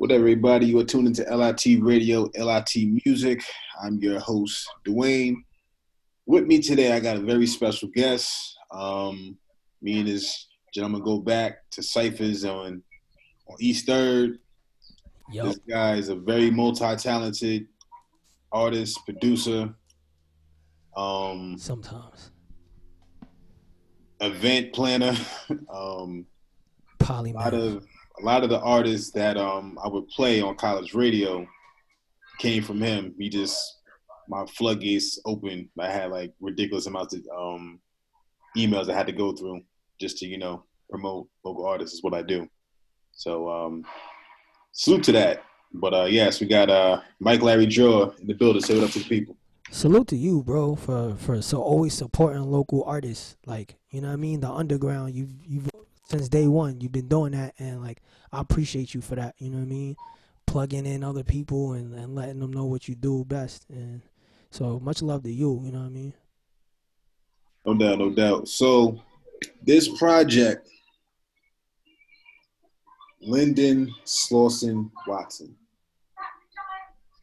What everybody? You are tuning to LIT Radio, LIT Music. I'm your host, Dwayne. With me today, I got a very special guest. Um, me and this gentleman go back to ciphers on on East Third. Yep. This guy is a very multi-talented artist, producer, um, Sometimes. event planner. um, a lot Polymath. of a lot of the artists that um I would play on college radio came from him. He just my floodgates open. I had like ridiculous amounts of um emails I had to go through just to you know promote local artists is what I do. So um salute to that. But uh yes, we got uh Mike Larry Draw in the building. Say what up to the people. Salute to you, bro, for for so always supporting local artists. Like, you know what I mean? The underground, you've you've since day one, you've been doing that and like I appreciate you for that, you know what I mean? Plugging in other people and, and letting them know what you do best. And so much love to you, you know what I mean? No doubt, no doubt. So this project, Linden Slauson Watson.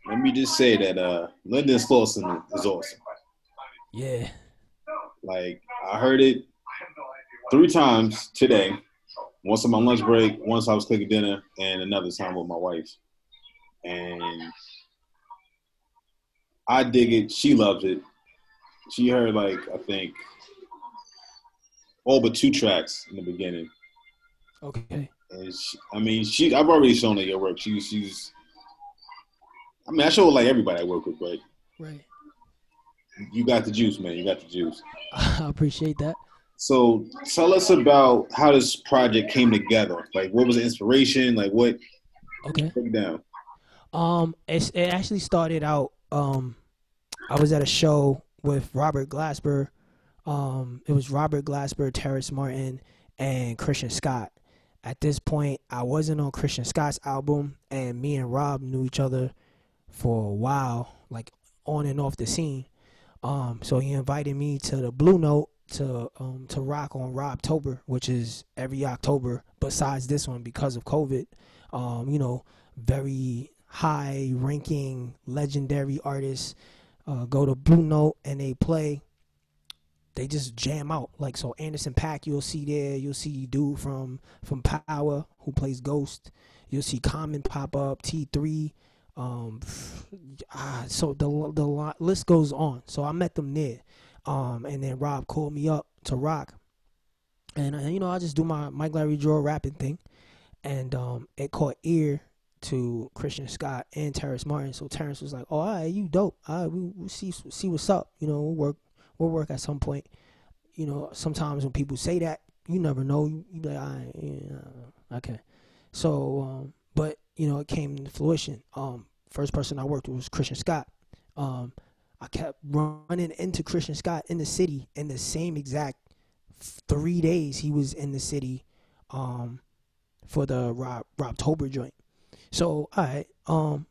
Let me just say that uh Linden Slauson is awesome. Yeah. Like I heard it three times today. Once on my lunch break, once I was cooking dinner, and another time with my wife. And I dig it. She loves it. She heard like I think all but two tracks in the beginning. Okay. And she, I mean, she I've already shown her your work. She, she's I mean, I show her like everybody I work with, but Right. you got the juice, man. You got the juice. I appreciate that. So tell us about how this project came together. Like, what was the inspiration? Like, what? Okay. Break down. Um, it's, it actually started out. Um, I was at a show with Robert Glasper. Um, it was Robert Glasper, Terrace Martin, and Christian Scott. At this point, I wasn't on Christian Scott's album, and me and Rob knew each other for a while, like on and off the scene. Um, so he invited me to the Blue Note to um to rock on Robtober, which is every October. Besides this one, because of COVID, um, you know, very high ranking legendary artists uh, go to Blue Note and they play. They just jam out like so. Anderson Paak, you'll see there. You'll see dude from from Power who plays Ghost. You'll see Common pop up. T three. Um, ah, so the the list goes on. So I met them there. Um, and then Rob called me up to rock, and uh, you know I just do my Mike Larry Draw rapping thing, and um, it caught ear to Christian Scott and Terrace Martin. So Terrence was like, "Oh, all right, you dope. All right, we we'll see see what's up. You know, we'll work we'll work at some point. You know, sometimes when people say that, you never know. You, you be like, all right, yeah, okay. So, um, but you know, it came to fruition. Um, first person I worked with was Christian Scott. Um, I kept running into Christian Scott in the city in the same exact three days he was in the city um, for the Rob Robtober joint. So, all right. Um,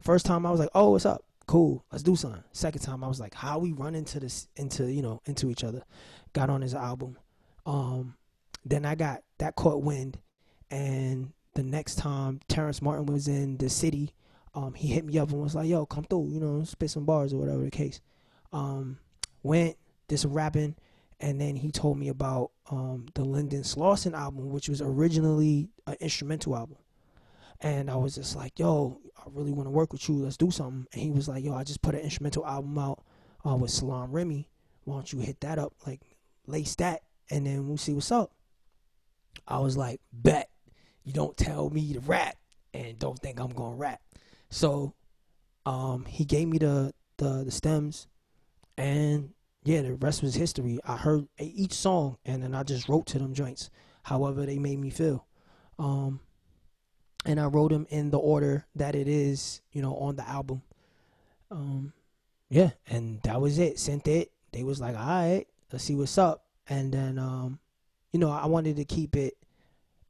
first time I was like, "Oh, what's up? Cool, let's do something." Second time I was like, "How we run into this into you know into each other?" Got on his album. Um, then I got that caught wind, and the next time Terrace Martin was in the city, um, he hit me up and was like, "Yo, come through, you know, spit some bars or whatever the case." Um, went did some rapping, and then he told me about um the Linden Slauson album, which was originally an instrumental album. And I was just like, "Yo, I really want to work with you. Let's do something." And he was like, "Yo, I just put an instrumental album out uh, with Salaam Remi. Why don't you hit that up, like lace that, and then we'll see what's up." I was like, "Bet." You don't tell me to rap and don't think I'm gonna rap. So um, he gave me the, the the stems, and yeah, the rest was history. I heard each song, and then I just wrote to them joints, however they made me feel, um, and I wrote them in the order that it is, you know, on the album. Um, yeah, and that was it. Sent it. They was like, all right, let's see what's up, and then um, you know, I wanted to keep it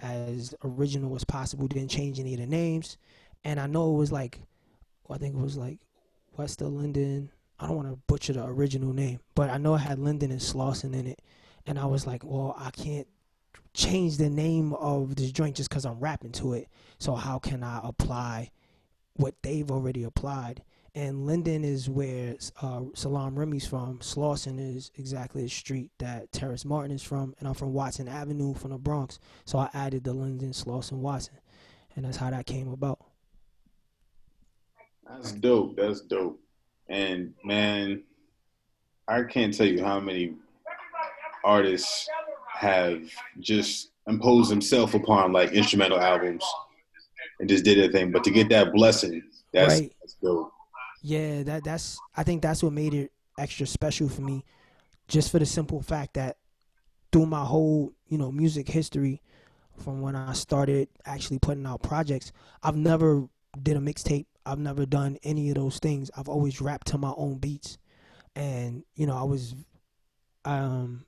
as original as possible. Didn't change any of the names, and I know it was like, I think it was like Wester Linden. I don't want to butcher the original name, but I know it had Linden and Slauson in it, and I was like, well, I can't change the name of this joint just because I'm rapping to it. So how can I apply what they've already applied? And Linden is where uh, Salaam Remi's from. Slauson is exactly the street that Terrace Martin is from, and I'm from Watson Avenue from the Bronx. So I added the Linden, Slauson, Watson, and that's how that came about. That's dope. That's dope. And man, I can't tell you how many artists have just imposed themselves upon like instrumental albums and just did their thing. But to get that blessing, that's, right. that's dope. Yeah, that that's I think that's what made it extra special for me. Just for the simple fact that through my whole, you know, music history from when I started actually putting out projects, I've never did a mixtape. I've never done any of those things. I've always rapped to my own beats. And, you know, I was um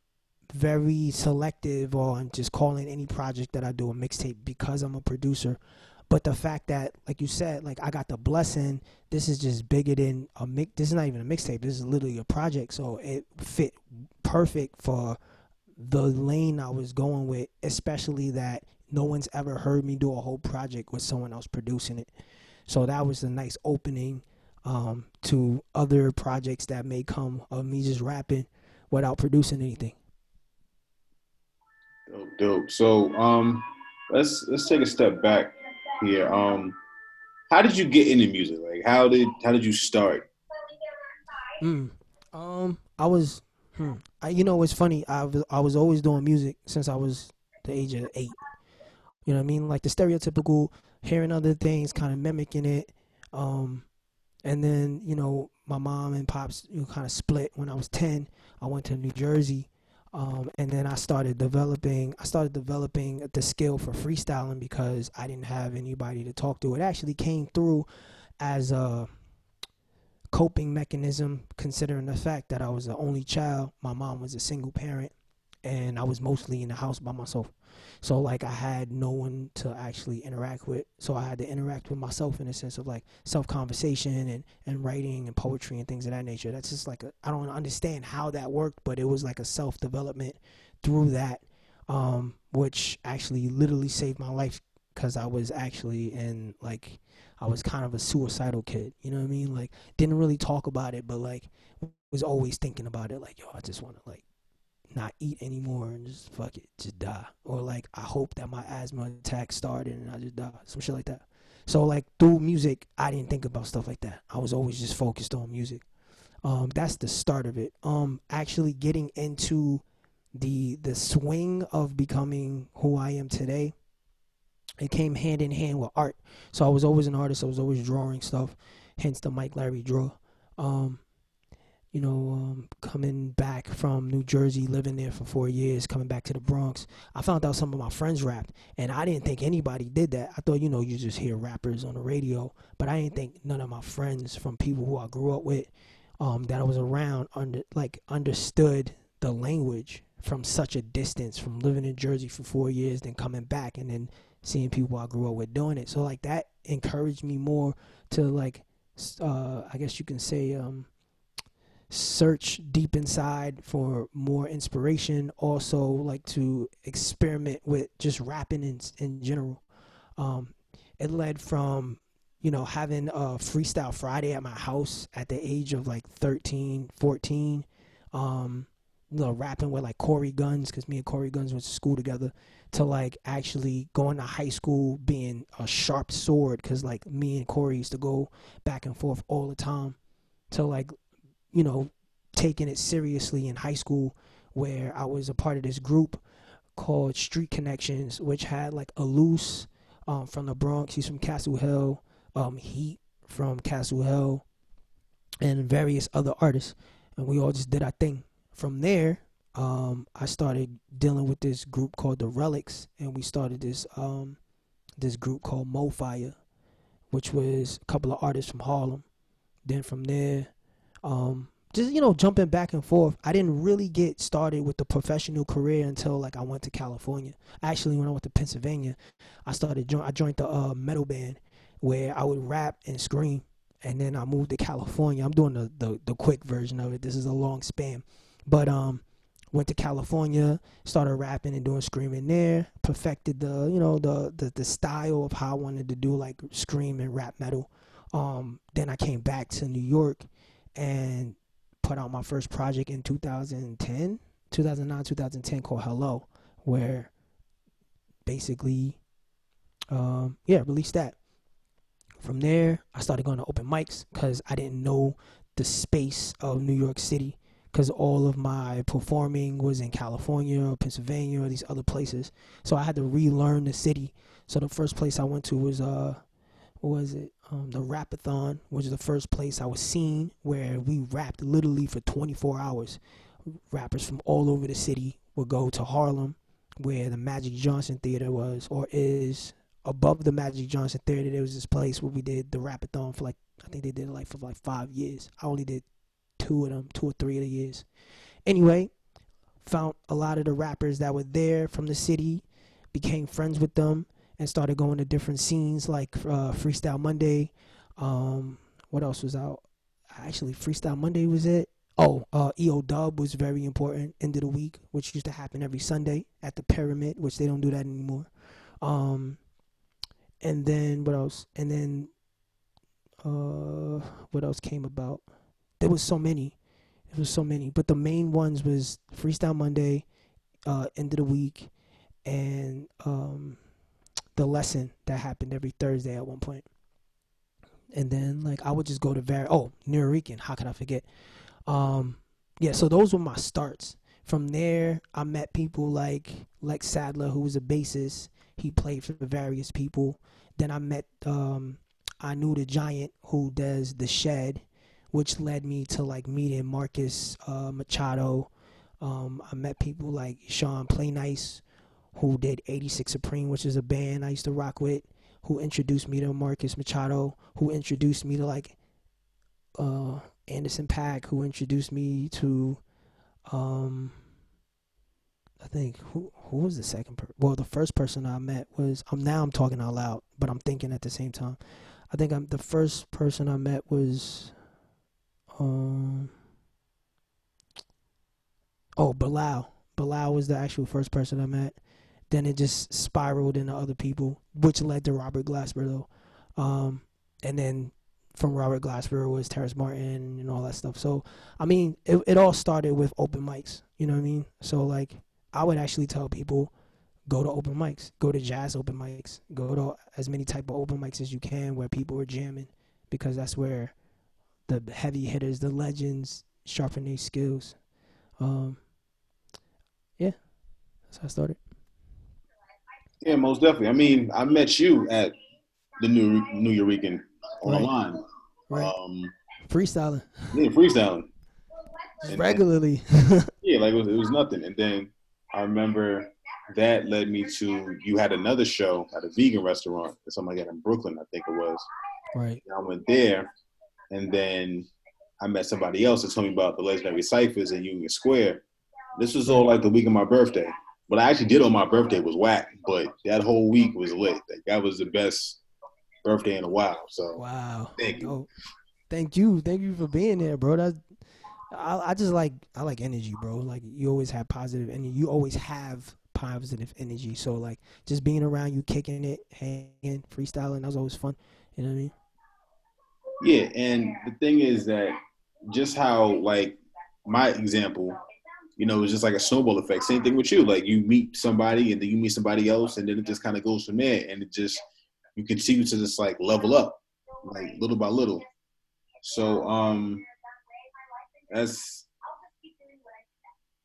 very selective on just calling any project that I do a mixtape because I'm a producer. But the fact that, like you said, like I got the blessing, this is just bigger than a mix. This is not even a mixtape. This is literally a project. So it fit perfect for the lane I was going with, especially that no one's ever heard me do a whole project with someone else producing it. So that was a nice opening um, to other projects that may come of me just rapping without producing anything. Dope, dope. So um, let's let's take a step back here. Um, how did you get into music? Like, how did how did you start? Hmm. Um, I was. Hmm. I, you know, it's funny. I was I was always doing music since I was the age of eight. You know what I mean? Like the stereotypical hearing other things, kind of mimicking it. Um, and then you know, my mom and pops you know, kind of split when I was ten. I went to New Jersey um, and then I started developing. I started developing the skill for freestyling because I didn't have anybody to talk to. It actually came through as a coping mechanism, considering the fact that I was the only child. My mom was a single parent, and I was mostly in the house by myself. So like I had no one to actually interact with. So I had to interact with myself in a sense of like self conversation and, and writing and poetry and things of that nature. That's just like I don't understand how that worked, but it was like a self development through that, um, which actually literally saved my life because I was actually in like I was kind of a suicidal kid. You know what I mean? Like didn't really talk about it, but like was always thinking about it. Like yo, I just want to like not eat anymore and just fuck it, just die. Or like I hope that my asthma attack started and I just die. Some shit like that. So like through music, I didn't think about stuff like that. I was always just focused on music. Um, that's the start of it. Um, actually getting into the the swing of becoming who I am today. It came hand in hand with art. So I was always an artist. I was always drawing stuff. Hence the Mike Larry draw. Um, you know, um, coming back from New Jersey, living there for four years, coming back to the Bronx, I found out some of my friends rapped, and I didn't think anybody did that. I thought, you know, you just hear rappers on the radio, but I didn't think none of my friends from people who I grew up with, um, that I was around, under like understood the language from such a distance, from living in Jersey for four years, then coming back, and then seeing people I grew up with doing it. So like that encouraged me more to like, uh, I guess you can say, um search deep inside for more inspiration also like to experiment with just rapping in, in general. Um, it led from you know having a freestyle friday at my house at the age of like 13 14 um, you know rapping with like Cory Gunz because me and Cory Gunz went to school together to like actually going to high school being a sharp sword because like me and Cory used to go back and forth all the time to like you know, taking it seriously in high school where I was a part of this group called Street Connections, which had like a loose um, from the Bronx, he's from Castle Hill, um, Heat from Castle Hill, and various other artists. And we all just did our thing. From there, um, I started dealing with this group called the Relics, and we started this um, this group called Mo Fire, which was a couple of artists from Harlem. Then from there, um, just you know jumping back and forth i didn't really get started with the professional career until like i went to california. Actually when i went to pennsylvania i started i joined the uh, metal band where i would rap and scream and then i moved to california. I'm doing the, the, the quick version of it. This is a long span. But um went to California, started rapping and doing screaming there, perfected the you know the the, the style of how I wanted to do like scream and rap metal. Um, then I came back to New York and put out my first project in 2010, 2009, 2010 called Hello, where basically, um, yeah, released that. From there, I started going to open mics because I didn't know the space of New York City because all of my performing was in California or Pennsylvania or these other places. So I had to relearn the city. So the first place I went to was uh was it? Um, the Rapathon, which is the first place I was seen where we rapped literally for 24 hours. Rappers from all over the city would go to Harlem, where the Magic Johnson Theater was or is. Above the Magic Johnson Theater, there was this place where we did the Rapathon for like I think they did it like for like five years. I only did two of them, two or three of the years. Anyway, found a lot of the rappers that were there from the city, became friends with them, and started going to different scenes like uh, Freestyle Monday. Um, what else was out? Actually, Freestyle Monday was it. Oh, uh, EO Dub was very important. End of the Weak, which used to happen every Sunday at the Pyramid, which they don't do that anymore. Um, and then what else? And then uh, what else came about? There was so many. It was so many, but the main ones was Freestyle Monday, uh, End of the Weak, and um, the lesson that happened every Thursday at one point. And then like I would just go to very oh Nuyorican, how could I forget? Um, yeah, so those were my starts. From there, I met people like Lex Sadler, who was a bassist. He played for various people. Then I met um, I knew the giant who does the shed, which led me to like meeting Marcus uh, Machado. Um, I met people like Sean Play Nice, who did 86 Supreme, which is a band I used to rock with, who introduced me to Marcus Machado, who introduced me to like uh, Anderson Paak, who introduced me to um, I think who who was the second person? Well, the first person I met was I'm now I'm talking out loud, but I'm thinking at the same time. I think I'm the first person I met was um oh Bilal. Bilal was the actual first person I met. Then it just spiraled into other people, which led to Robert Glasper though. Um and then from Robert Glasper was Terrace Martin and all that stuff. So I mean it it all started with open mics, you know what I mean? So like I would actually tell people go to open mics, go to jazz open mics, go to as many type of open mics as you can where people are jamming, because that's where the heavy hitters, the legends, sharpen their skills. Um, yeah, that's how I started. Yeah, most definitely. I mean, I met you at the New Nuyorican online. Right. right. Um, freestyling. Yeah, freestyling. regularly. yeah, like it was, it was nothing. And then I remember that led me to you had another show at a vegan restaurant or something like that in Brooklyn, I think it was. Right. And I went there, and then I met somebody else that told me about the legendary ciphers in Union Square. This was all like the week of my birthday. What I actually did on my birthday was whack, but that whole week was lit. Like, that was the best birthday in a while. So wow, thank you. Oh, thank you, thank you for being there, bro. That's I, I just like I like energy, bro. Like you always have positive energy. You always have positive energy. So like just being around you, kicking it, hanging, freestyling, that was always fun. You know what I mean? Yeah, and the thing is that just how like my example, you know, it's just like a snowball effect. Same thing with you. Like you meet somebody and then you meet somebody else and then it just kind of goes from there and it just you continue to just like level up like little by little. So um that's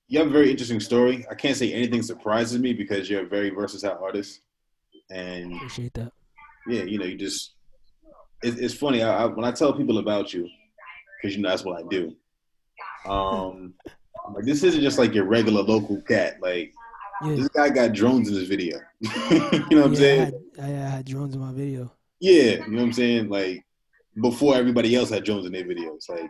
you have a very interesting story. I can't say anything surprises me because you're a very versatile artist, and appreciate that. Yeah, you know, you just it, it's funny I, I, when I tell people about you because you know that's what I do. Um, like this isn't just like your regular local cat. Like yeah. this guy got drones in his video. you know what yeah, I'm saying? I had, I had drones in my video. Yeah, you know what I'm saying? Like before everybody else had drones in their videos. Like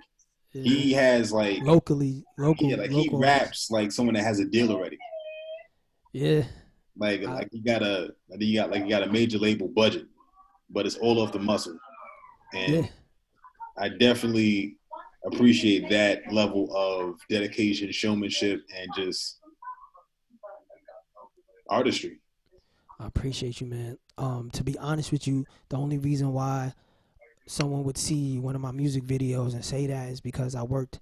yeah. He has like locally, local. Yeah, like local he raps like someone that has a deal already. Yeah. Like I, like he got a like he got like he got a major label budget, but it's all off the muscle. And yeah. I definitely appreciate that level of dedication, showmanship, and just artistry. I appreciate you, man. Um, to be honest with you, the only reason why someone would see one of my music videos and say that is because I worked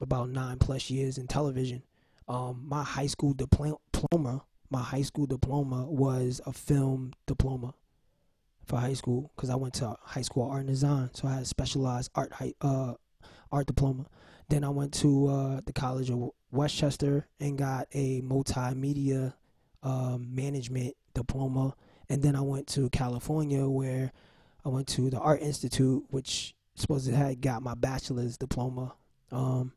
about nine plus years in television. Um, my high school diploma, my high school diploma was a film diploma for high school because I went to high school art and design, so I had specialized art uh, art diploma. Then I went to uh, the College of Westchester and got a multimedia uh, management diploma. And then I went to California where I went to the Art Institute, which supposedly had got my bachelor's diploma. Um,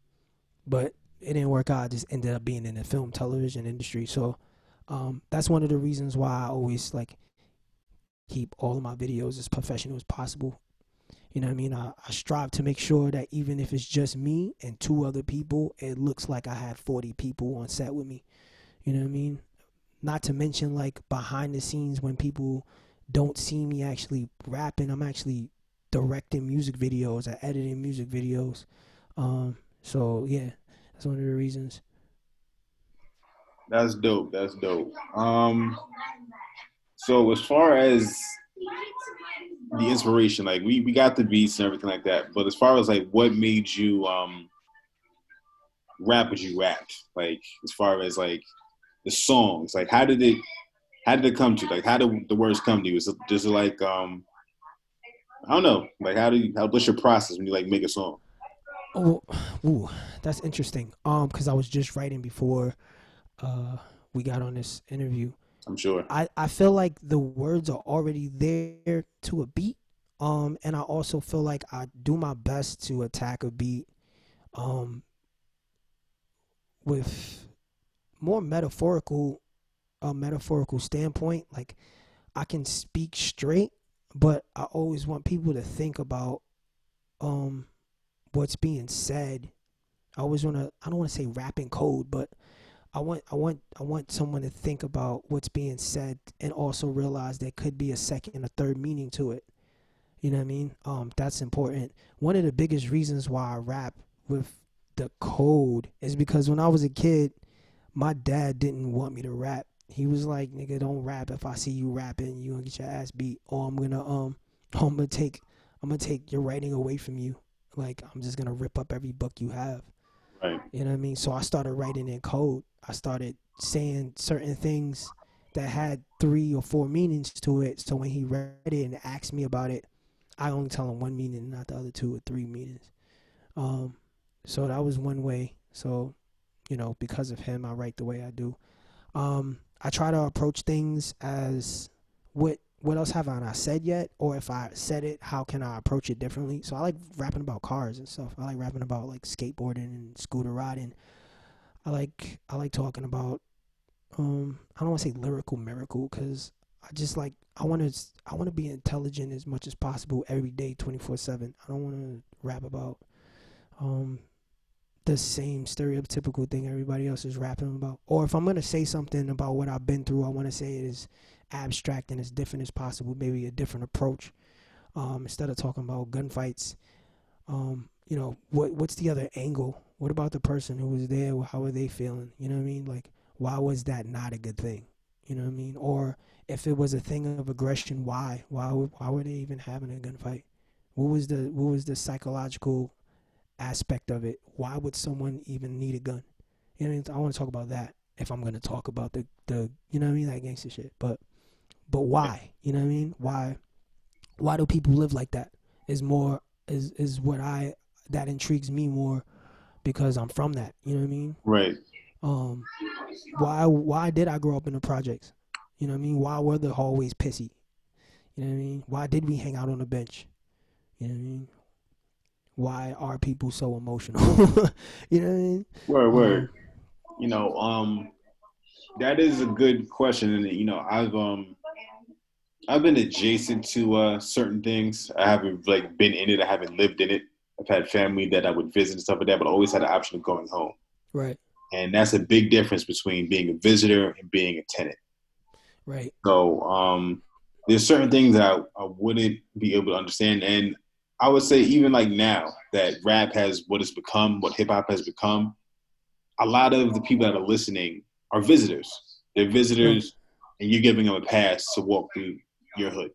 but it didn't work out. I just ended up being in the film television industry. So um, that's one of the reasons why I always like keep all of my videos as professional as possible. You know what I mean? I, I strive to make sure that even if it's just me and two other people, it looks like I have 40 people on set with me. You know what I mean? Not to mention like behind the scenes when people don't see me actually rapping, I'm actually directing music videos, I editing music videos. Um, so yeah, that's one of the reasons. That's dope. That's dope. Um, so as far as the inspiration, like we we got the beats and everything like that, but as far as like what made you um rap as you rapped, like as far as like the songs, like how did it how did it come to? Like how did the words come to you? Is it just like um I don't know, like how do you how what's your process when you like make a song? Oh, ooh, that's interesting. Um, because I was just writing before uh we got on this interview. I'm sure. I, I feel like the words are already there to a beat. Um, and I also feel like I do my best to attack a beat um with more metaphorical a metaphorical standpoint. Like I can speak straight, but I always want people to think about um what's being said. I always want to I don't want to say rapping code, but I want I want I want someone to think about what's being said and also realize there could be a second and a third meaning to it. You know what I mean? Um, that's important. One of the biggest reasons why I rap with the code is because when I was a kid, my dad didn't want me to rap. He was like, "Nigga, don't rap. If I see you rapping, you gonna get your ass beat, or I'm gonna um, I'm gonna take, I'm gonna take your writing away from you. Like I'm just gonna rip up every book you have." Right. You know what I mean? So I started writing in code. I started saying certain things that had three or four meanings to it. So when he read it and asked me about it, I only tell him one meaning, not the other two or three meanings. Um, so that was one way. So, you know, because of him, I write the way I do. Um, I try to approach things as what what else have I not said yet, or if I said it, how can I approach it differently? So I like rapping about cars and stuff. I like rapping about like skateboarding and scooter riding. I like I like talking about um I don't want to say lyrical miracle because I just like I want to I want to be intelligent as much as possible every day, twenty four seven. I don't want to rap about um the same stereotypical thing everybody else is rapping about. Or if I'm gonna say something about what I've been through, I want to say it is abstract and as different as possible, maybe a different approach. Um, instead of talking about gunfights, um, you know, what what's the other angle? What about the person who was there? How are they feeling? You know what I mean? Like, why was that not a good thing? You know what I mean? Or if it was a thing of aggression, why? Why? Why were they even having a gunfight? What was the what was the psychological aspect of it? Why would someone even need a gun? You know, I want to talk about that if I'm gonna talk about the the you know what I mean that gangster shit. But but why? You know what I mean? Why? Why do people live like that? Is more is is what I that intrigues me more because I'm from that. You know what I mean? Right. Um, why why did I grow up in the projects? You know what I mean? Why were the hallways pissy? You know what I mean? Why did we hang out on the bench? You know what I mean? Why are people so emotional? you know what I mean? Word, word. Um, you know, um, that is a good question, and you know, I've um, I've been adjacent to uh, certain things. I haven't like been in it. I haven't lived in it. I've had family that I would visit and stuff like that, but I always had the option of going home. Right. And that's a big difference between being a visitor and being a tenant. Right. So um, there's certain things that I, I wouldn't be able to understand, and I would say even like now that rap has what it's become, what hip hop has become, a lot of the people that are listening are visitors. They're visitors, and you're giving them a pass to walk through your hood.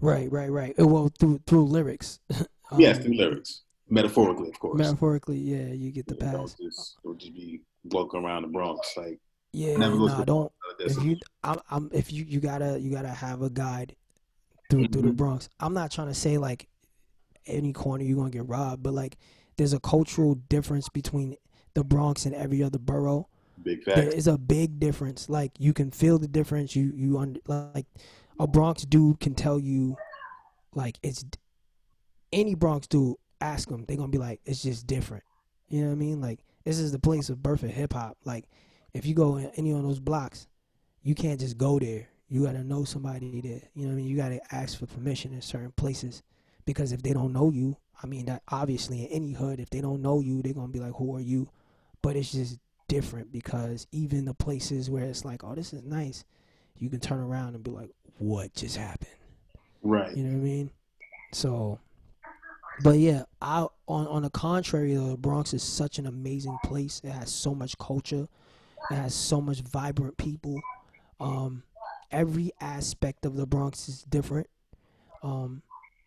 Right, right, right. Uh, Well, through through lyrics. Um, yes, through lyrics, metaphorically, of course. Metaphorically, yeah, you get the Yeah, Don't pass. just, don't just be walking around the Bronx like Yeah, never goes nah, don't. If you, I'm, I'm, if you, you gotta, you gotta have a guide through through the Mhm. Bronx. I'm not trying to say like any corner you're gonna get robbed, but like there's a cultural difference between the Bronx and every other borough. big There facts. is a big difference. Like you can feel the difference. You you under, like a Bronx dude can tell you, like it's any Bronx dude. Ask them, they're gonna be like, it's just different. You know what I mean? Like this is the place of birth of hip hop. Like if you go in any of those blocks, you can't just go there. You gotta know somebody there. You know what I mean? You gotta ask for permission in certain places because if they don't know you, I mean that obviously in any hood, if they don't know you, they're gonna be like, who are you? But it's just different because even the places where it's like, oh, this is nice, you can turn around and be like, what just happened? Right. You know what I mean? So, but yeah, I on on the contrary, the Bronx is such an amazing place. It has so much culture. It has so much vibrant people. Um, every aspect of the Bronx is different. Um,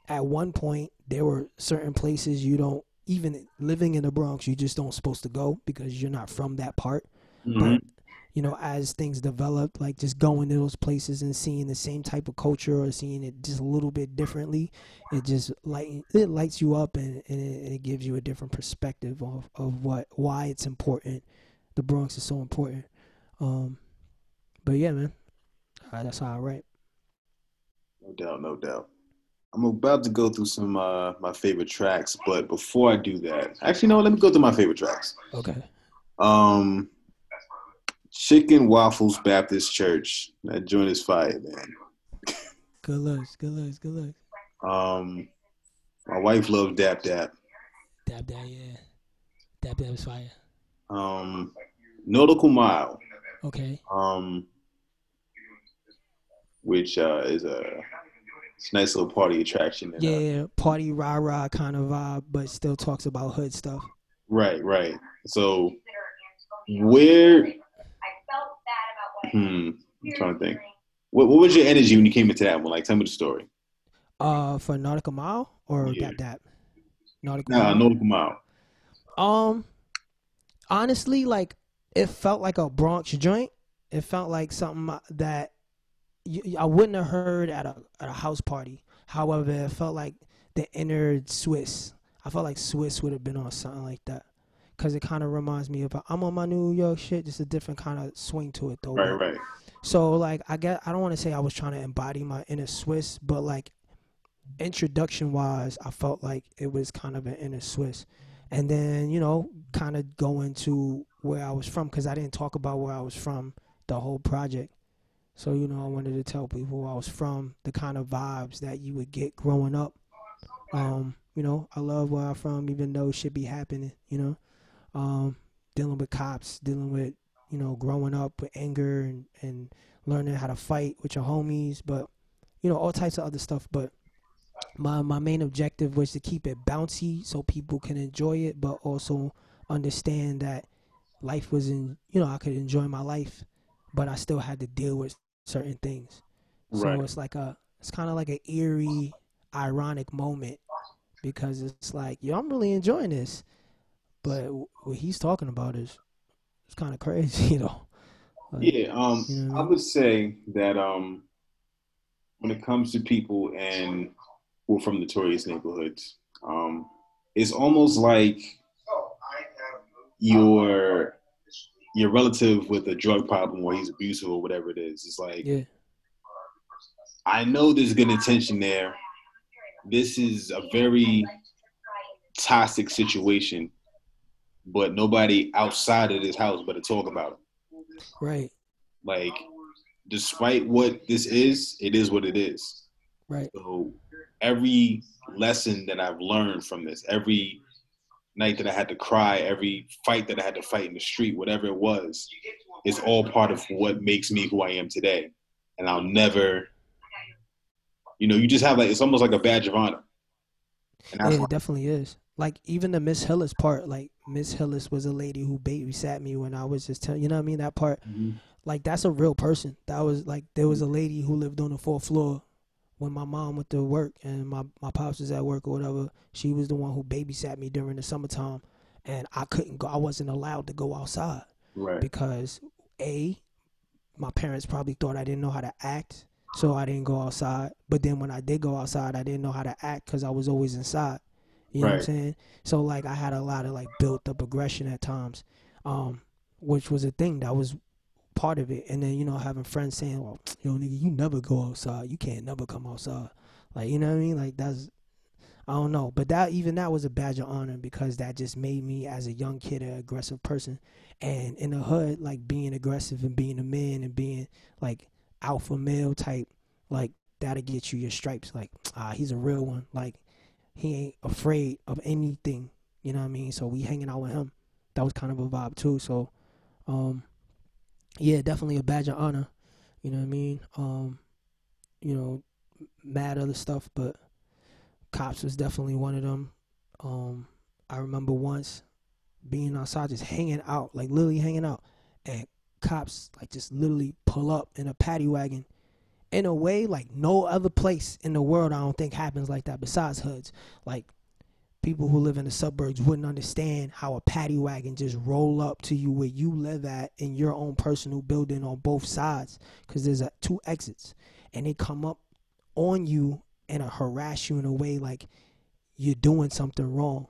at one point, there were certain places you don't even living in the Bronx, you just don't supposed to go because you're not from that part Mhm. but you know as things develop like just going to those places and seeing the same type of culture or seeing it just a little bit differently it just light it lights you up and, and it, it gives you a different perspective of, of what why it's important the bronx is so important um but yeah man uh, that's how i write No doubt, no doubt. I'm about to go through some uh my favorite tracks, but before I do that, actually no, let me go through my favorite tracks. okay Um Chicken Waffles Baptist Church. That joint is fire, man. good looks good looks good looks Um my wife loves Dap Dap. dab dab yeah dab dab is fire Um Nautical Mile. okay Um which uh is a nice little party attraction. and, uh, yeah party rah rah kind of vibe but still talks about hood stuff Right, right. So where hmm I'm trying to think. What what was your energy when you came into that one? Like tell me the story. Uh, for Nautical Mile or Yeah. Dap Dap? Nautical Nah, Mile. Nautical Mile. Um, honestly, like it felt like a Bronx joint. It felt like something that you, I wouldn't have heard at a at a house party. However, it felt like the inner Swizz. I felt like Swizz would have been on something like that. Cause it kind of reminds me of I'm on my New York shit, just a different kind of swing to it though. Right, right. So like I get I don't want to say I was trying to embody my inner Swizz, but like introduction wise, I felt like it was kind of an inner Swiss. And then, you know, kind of go into where I was from cuz I didn't talk about where I was from the whole project. So, you know, I wanted to tell people I was from, the kind of vibes that you would get growing up. Um, you know, I love where I'm from even though shit be happening, you know. Um, dealing with cops, dealing with you know, growing up with anger and, and learning how to fight with your homies, but you know, all types of other stuff. But my my main objective was to keep it bouncy so people can enjoy it, but also understand that life was in you know, I could enjoy my life, but I still had to deal with certain things. So Right. it's like a it's kind of like an eerie, ironic moment because it's like, yo, I'm really enjoying this, but what he's talking about is it's kind of crazy, you know. Like, Yeah, um You know I I would say that um when it comes to people and who are from notorious neighborhoods, um it's almost like your your relative with a drug problem or he's abusive or whatever it is. It's like Yeah, I know there's good intention there. This is a very toxic situation, but nobody outside of this house but to talk about it. right, Like, despite what this is, it is what it is. right, So every lesson that I've learned from this, every night that I had to cry, every fight that I had to fight in the street, whatever it was, is all part of what makes me who I am today. And I'll never, you know, you just have like it's almost like a badge of honor. it definitely is. Like even the Miss Hillis part, like Miss Hillis was a lady who babysat me when I was just telling you know what I mean that part. Mm-hmm. Like that's a real person. That was like there was a lady who lived on the fourth floor when my mom went to work and my my pops was at work or whatever. She was the one who babysat me during the summertime, and I couldn't go. I wasn't allowed to go outside right. because a my parents probably thought I didn't know how to act, so I didn't go outside. But then when I did go outside, I didn't know how to act because I was always inside. You know right. what I'm saying? So like I had a lot of like built up aggression at times, um, which was a thing that was part of it. And then you know having friends saying, "Well, yo, nigga, you never go outside. You can't never come outside." Like you know what I mean? Like that's I don't know, but that even that was a badge of honor because that just made me as a young kid an aggressive person, and in the hood, like being aggressive and being a man and being like alpha male type, like that'll get you your stripes. Like ah, he's a real one. Like he ain't afraid of anything. You know what I mean? So we hanging out with him. That was kind of a vibe too. So, um, yeah, definitely a badge of honor. You know what I mean? Um, you know, mad other stuff, but cops was definitely one of them. Um, I remember once being outside, just hanging out, like literally hanging out, and cops like just literally pull up in a paddy wagon. In a way, like no other place in the world, I don't think happens like that. Besides hoods, like people who live in the suburbs wouldn't understand how a paddy wagon just roll up to you where you live at in your own personal building on both sides because there's a, two exits. And they come up on you and harass you in a way like you're doing something wrong.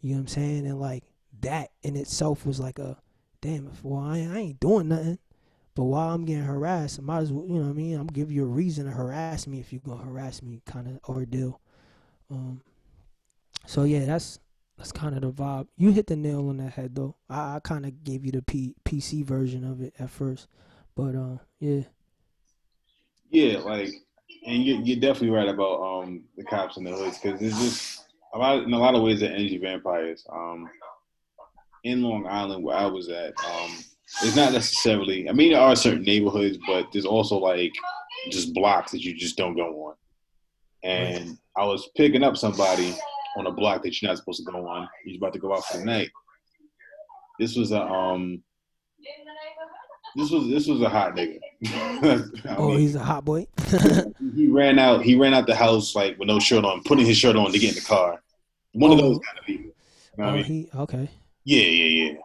You know what i'm saying? And like that in itself was like a damn if well I, I ain't doing nothing. But while i'm getting harassed i might as well you know what i mean? I'm give you a reason to harass me if you're gonna harass me kind of ordeal. Um so yeah, that's that's kind of the vibe. You hit the nail on the head though. I, I kind of gave you the P, PC version of it at first, but uh, yeah. Yeah, like, and you're, you're definitely right about um the cops in the hoods because it's just a lot in a lot of ways they're energy vampires. Um, in Long Island where I was at, um, it's not necessarily. I mean, there are certain neighborhoods, but there's also like just blocks that you just don't go on. And I was picking up somebody on a block that you're not supposed to go on. He's about to go out for the night. This was a um. This was this was a hot nigga. oh, mean, he's a hot boy. he ran out. He ran out the house like with no shirt on, putting his shirt on to get in the car. One oh. of those kind of people. You know oh, I mean? he okay. Yeah, yeah, yeah.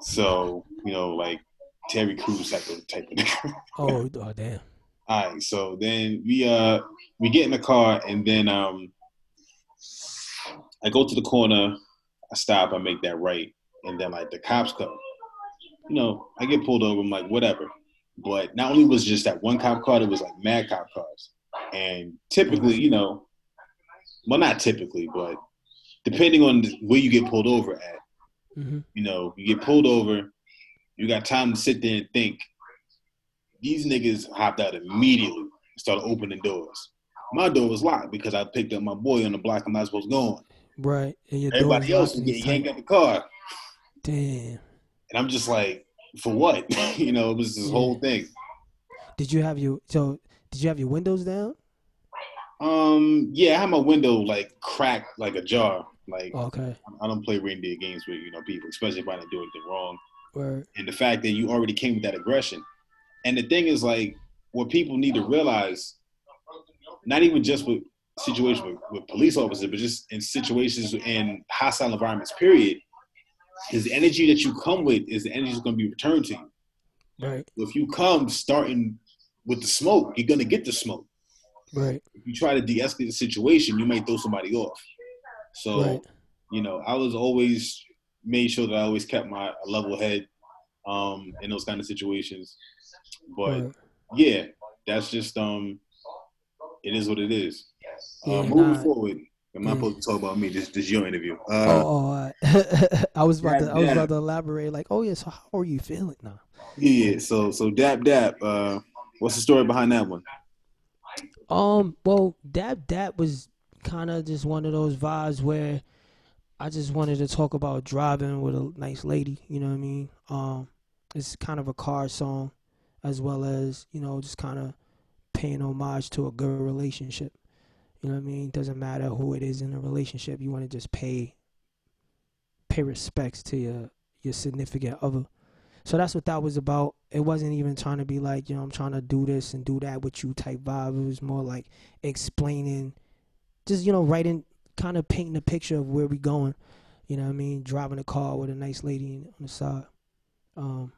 So you know, like Terry Crews type of type of nigga. oh, oh, damn. All right, so then we uh we get in the car and then um I go to the corner, I stop, I make that right, and then like the cops come. You know, I get pulled over. I'm like, whatever. But not only was just that one cop car, it was like mad cop cars. And typically, you know, well, not typically, but depending on where you get pulled over at, mm-hmm. you know, you get pulled over, you got time to sit there and think. These niggas hopped out immediately and started opening doors. My door was locked because I picked up my boy on the block I'm not supposed to go on. Right. And Everybody else was getting yanked out the car. Damn. And I'm just like, for what? you know, it was this yeah. whole thing. Did you have your so did you have your windows down? Um, yeah, I had my window like cracked like a jar. Like okay. I don't play reindeer games with, you know, people, especially if I didn't do anything wrong. Right. And the fact that you already came with that aggression. And the thing is like what people need to realize, not even just with situation with, with police officers, but just in situations in hostile environments, period, is the energy that you come with is the energy that's going to be returned to you. Right. If you come starting with the smoke, you're going to get the smoke. Right. If you try to de-escalate the situation, you might throw somebody off. So, right. you know, I was always made sure that I always kept my level head um, in those kind of situations. But right. yeah, that's just um, it is what it is. Uh, moving nah, forward, I'm not supposed to talk about me. This, this your interview. Uh, oh, oh I was about to, I was about to elaborate. Like, oh yeah, so how are you feeling now? Yeah, so so Dap Dap. Uh, what's the story behind that one? Um, well, Dap Dap was kind of just one of those vibes where I just wanted to talk about driving with a nice lady. You know what I mean? Um, it's kind of a car song, as well as you know, just kind of paying homage to a good relationship. You know what I mean? It Doesn't matter who it is in a relationship. You want to just pay pay respects to your your significant other. So that's what that was about. It wasn't even trying to be like, you know, I'm trying to do this and do that with you type vibe. It was more like explaining, just, you know, writing, kind of painting a picture of where we going. You know what I mean? Driving a car with a nice lady on the side. Um,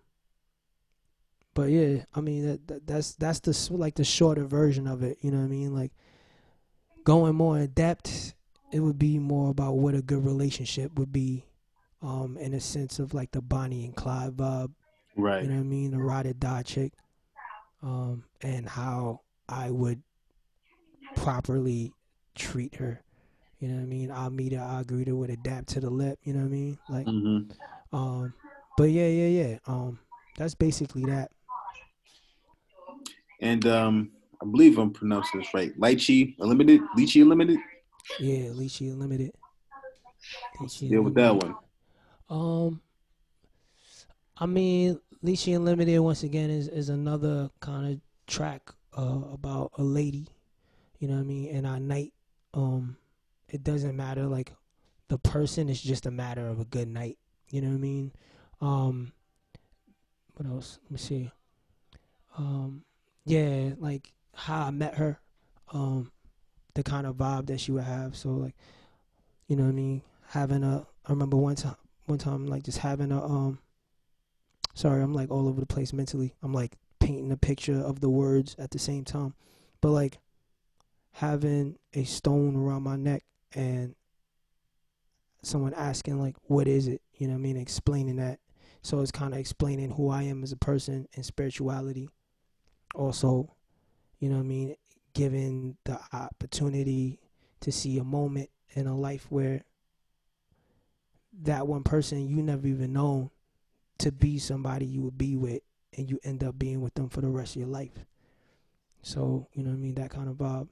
but yeah, I mean that, that that's that's the like the shorter version of it. You know what I mean? Like going more in depth, it would be more about what a good relationship would be, um, in a sense of like the Bonnie and Clyde vibe. Right. You know what I mean? The ride or die chick. Um, and how I would properly treat her. You know what I mean? I'll meet her, I'll greet her with a dap to the lip, you know what I mean? Like Mm-hmm. um but yeah, yeah, yeah. Um that's basically that. And um, I believe I'm pronouncing this right. Lychee Unlimited. Lychee Unlimited. Yeah, Lychee Unlimited. Lychee Deal with that one. Um, I mean, Lychee Unlimited once again is is another kind of track uh, about a lady, you know what I mean, and our night. Um, it doesn't matter like the person; it's just a matter of a good night. You know what I mean? Um, what else? Let me see. Um, yeah, like how I met her. Um, the kind of vibe that she would have. So like, you know what I mean? Having a, I remember one time one time like just having a um sorry i'm like all over the place mentally i'm like painting a picture of the words at the same time but like having a stone around my neck and someone asking like what is it you know what i mean explaining that so it's kind of explaining who i am as a person and spirituality also you know what i mean given the opportunity to see a moment in a life where that one person you never even known to be somebody you would be with and you end up being with them for the rest of your life. So, you know what I mean? That kind of vibe.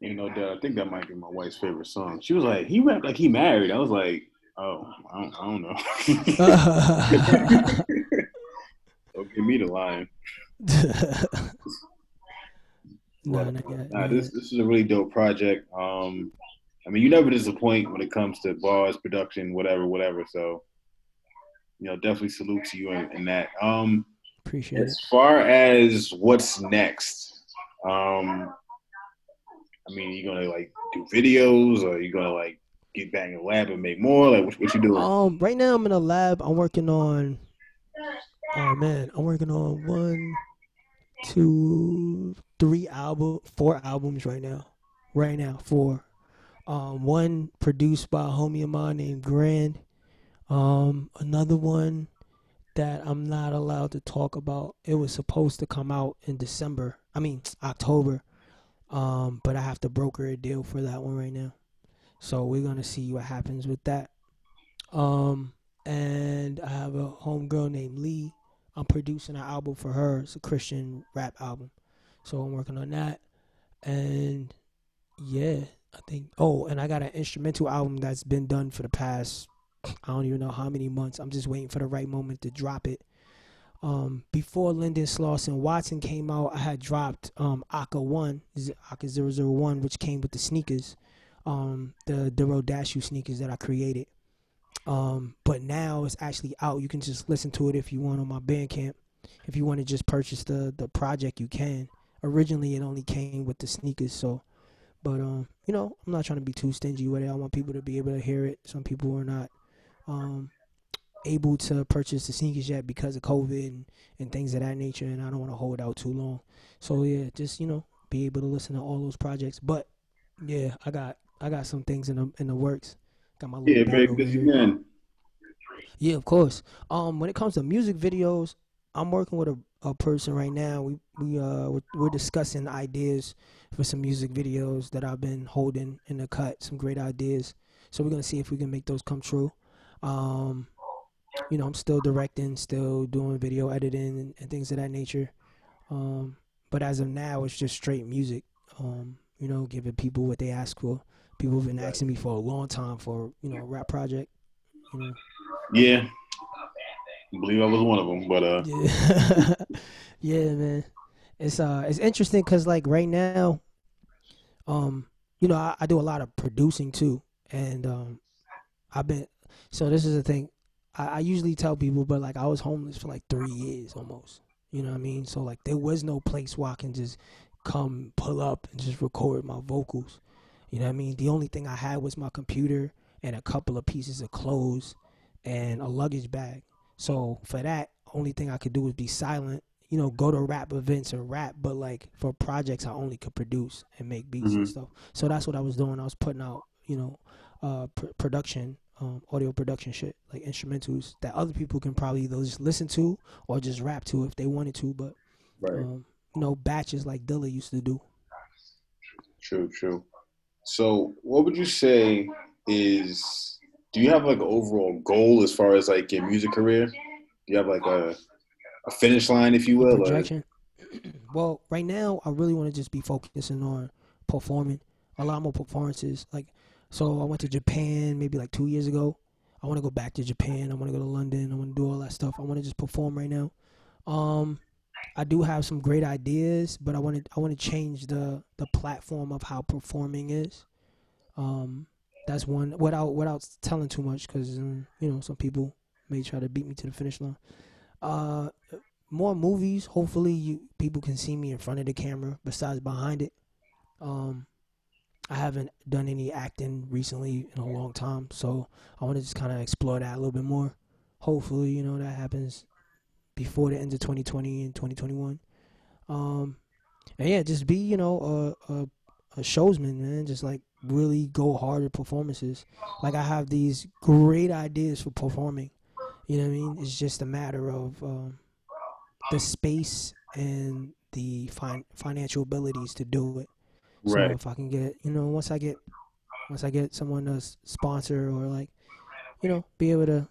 You know, that I think that might be my wife's favorite song. She was like, he rapped like he married. I was like, oh, I don't, I don't know. me the line. nah, But, nah, this this is a really dope project. Um, I mean, you never disappoint when it comes to bars, production, whatever, whatever. So, you know, definitely salute to you in, in that. Um, Appreciate it. as far as what's next, um, I mean, you gonna like do videos, or you gonna like get back in the lab and make more? Like, what, what you doing? Um, right now I'm in a lab. I'm working on. Oh man, I'm working on one, two, three album, four albums right now. Right now, four. Um, one produced by a homie of mine named Grand. Um, another one that I'm not allowed to talk about. It was supposed to come out in December. I mean October. Um, but I have to broker a deal for that one right now. So we're gonna see what happens with that. Um, and I have a homegirl named Lee. I'm producing an album for her. It's a Christian rap album. So I'm working on that. And yeah, I think oh, and I got an instrumental album that's been done for the past I don't even know how many months. I'm just waiting for the right moment to drop it. Um, before Linden Slauson Watson came out, I had dropped um Aka One, Aka 001, which came with the sneakers, um, the the Rodashu sneakers that I created. Um, but now it's actually out. You can just listen to it if you want on my Bandcamp. If you want to just purchase the the project, you can. Originally, it only came with the sneakers, so. But um, you know, I'm not trying to be too stingy with it. I want people to be able to hear it. Some people are not um able to purchase the sneakers yet because of COVID and, and things of that nature, and I don't want to hold out too long. So yeah, just you know, be able to listen to all those projects. But yeah, I got I got some things in the in the works. Got my Yeah, very busy man. Yeah, of course. Um, when it comes to music videos, I'm working with a, a person right now. We we uh we're, we're discussing ideas for some music videos that I've been holding in the cut. Some great ideas. So we're gonna see if we can make those come true. Um, you know, I'm still directing, still doing video editing and, and things of that nature. Um, but as of now, it's just straight music. Um, you know, giving people what they ask for. People have been asking me for a long time for you know a rap project. You know. Yeah, I believe I was one of them. But uh, Yeah, yeah, man. It's uh, it's interesting because like right now, Um, you know, I, I do a lot of producing too, and um, I've been. So this is the thing. I, I usually tell people, but like I was homeless for like three years almost. You know what I mean? So like there was no place where I can just come pull up and just record my vocals. You know what I mean? The only thing I had was my computer and a couple of pieces of clothes and a luggage bag. So for that, only thing I could do was be silent. You know, go to rap events and rap, but like for projects, I only could produce and make beats Mhm. and stuff. So that's what I was doing. I was putting out, you know, uh, pr- production, um, audio production shit, like instrumentals that other people can probably either just listen to or just rap to if they wanted to. But Right. um, you know, batches like Dilla used to do. True, true. So, what would you say is? Do you have like an overall goal as far as like your music career? Do you have like a a finish line, if you will? projection. well, right now, I really want to just be focusing on performing a lot more performances. Like, so I went to Japan maybe like two years ago. I want to go back to Japan. I want to go to London. I want to do all that stuff. I want to just perform right now. Um, I do have some great ideas, but I want to I want to change the the platform of how performing is. Um, that's one without without telling too much because um, you know some people may try to beat me to the finish line. Uh, more movies. Hopefully, you people can see me in front of the camera besides behind it. Um, I haven't done any acting recently in a long time, so I want to just kind of explore that a little bit more. Hopefully, you know that happens before the end of 2020 and 2021. Um, and yeah, just be you know a a, a showsman, man. Just like really go hard at performances. Like I have these great ideas for performing. You know what I mean? It's just a matter of um, the space and the fin- financial abilities to do it. Right. So if I can get, you know, once I get, once I get someone to sponsor or like, you know, be able to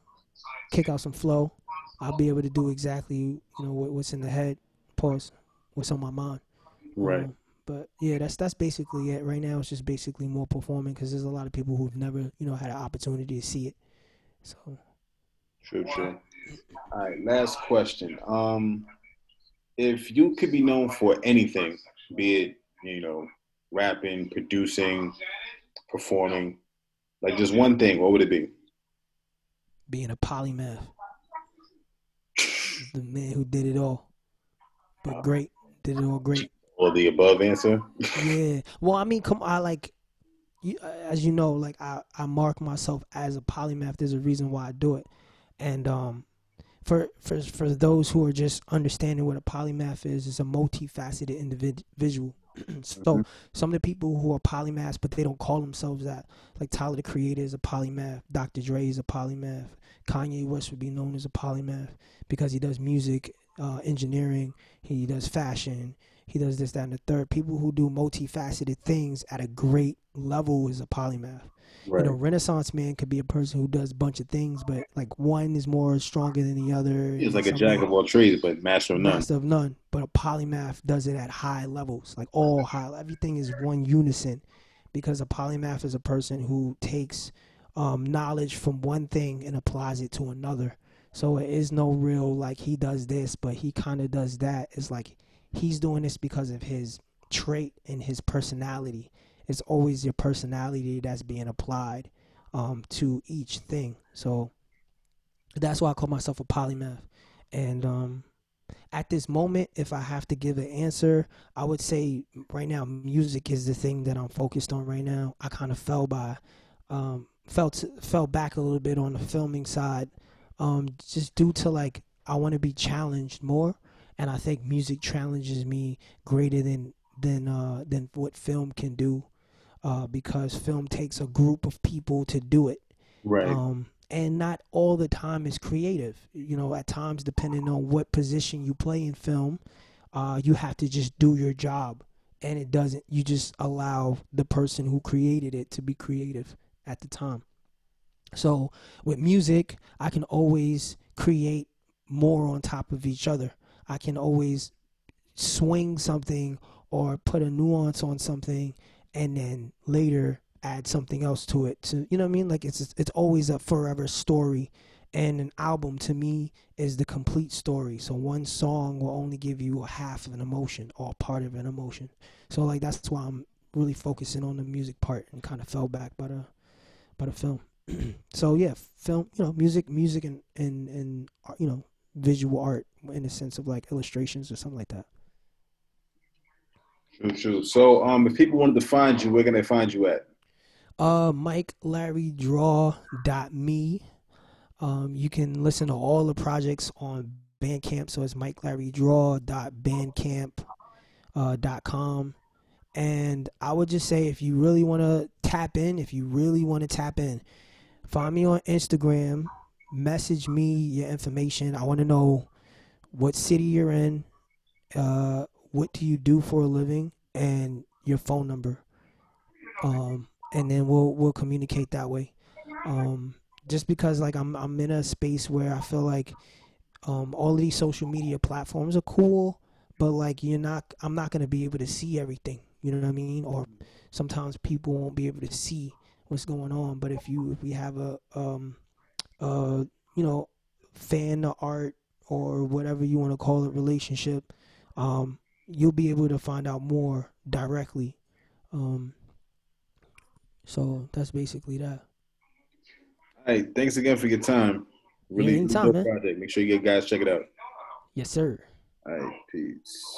kick out some flow, I'll be able to do exactly, you know, what, what's in the head. Pause. What's on my mind. Right. Um, but yeah, that's that's basically it. Right now, it's just basically more performing because there's a lot of people who've never, you know, had an opportunity to see it. So True, true. All right, last question. Um, if you could be known for anything, be it you know, rapping, producing, performing, like just one thing, what would it be? being a polymath, the man who did it all, but great, did it all great. Or the above answer? yeah. Well, I mean, come, I like, you, as you know, like I, I mark myself as a polymath. There's a reason why I do it, and um, for for for those who are just understanding what a polymath is, it's a multifaceted individual. so Mhm. some of the people who are polymaths, but they don't call themselves that, like Tyler the Creator is a polymath, Dr. Dre is a polymath, Kanye West would be known as a polymath because he does music, uh, engineering, he does fashion, he does this, that, and the third. People who do multifaceted things at a great level is a polymath. Right. You know, Renaissance man could be a person who does a bunch of things, but like one is more stronger than the other. He's like a jack of all trades, but master of none. Master of none. But a polymath does it at high levels, like all high. Everything is one unison, because a polymath is a person who takes um, knowledge from one thing and applies it to another. So it is no real like he does this, but he kind of does that. It's like he's doing this because of his trait and his personality. It's always your personality that's being applied um, to each thing. So that's why I call myself a polymath. And um, at this moment, if I have to give an answer, I would say right now music is the thing that I'm focused on right now. I kind of fell by, um, felt fell back a little bit on the filming side, um, just due to like I want to be challenged more, and I think music challenges me greater than than uh, than what film can do, uh, because film takes a group of people to do it Right. um, and not all the time is creative. You know, at times, depending on what position you play in film, uh, you have to just do your job, and it doesn't. You just allow the person who created it to be creative at the time. So with music, I can always create more on top of each other. I can always swing something or put a nuance on something and then later add something else to it to you know what I mean like it's it's always a forever story and an album to me is the complete story so one song will only give you a half of an emotion or part of an emotion so like that's why I'm really focusing on the music part and kind of fell back by the by the film. so yeah, film, you know, music, music, and and and you know, visual art in the sense of like illustrations or something like that. True, true. So, um, if people wanted to find you, where can they find you at? Uh, Mike Larry Draw dot me. Um, you can listen to all the projects on Bandcamp. So it's Mike Larry Draw Bandcamp uh. And I would just say if you really want to tap in, if you really want to tap in, find me on Instagram, message me your information. I want to know what city you're in, uh, what do you do for a living, and your phone number. Um, and then we'll we'll communicate that way. Um, just because like I'm I'm in a space where I feel like um, all of these social media platforms are cool, but like you're not I'm not gonna be able to see everything. You know what I mean? Or sometimes people won't be able to see what's going on. But if you if we have a um uh you know fan art or whatever you want to call it relationship, um, you'll be able to find out more directly. Um, so that's basically that. All right. Thanks again for your time. Really, anytime, man. project. Make sure you guys check it out. Yes, sir. All right. Peace.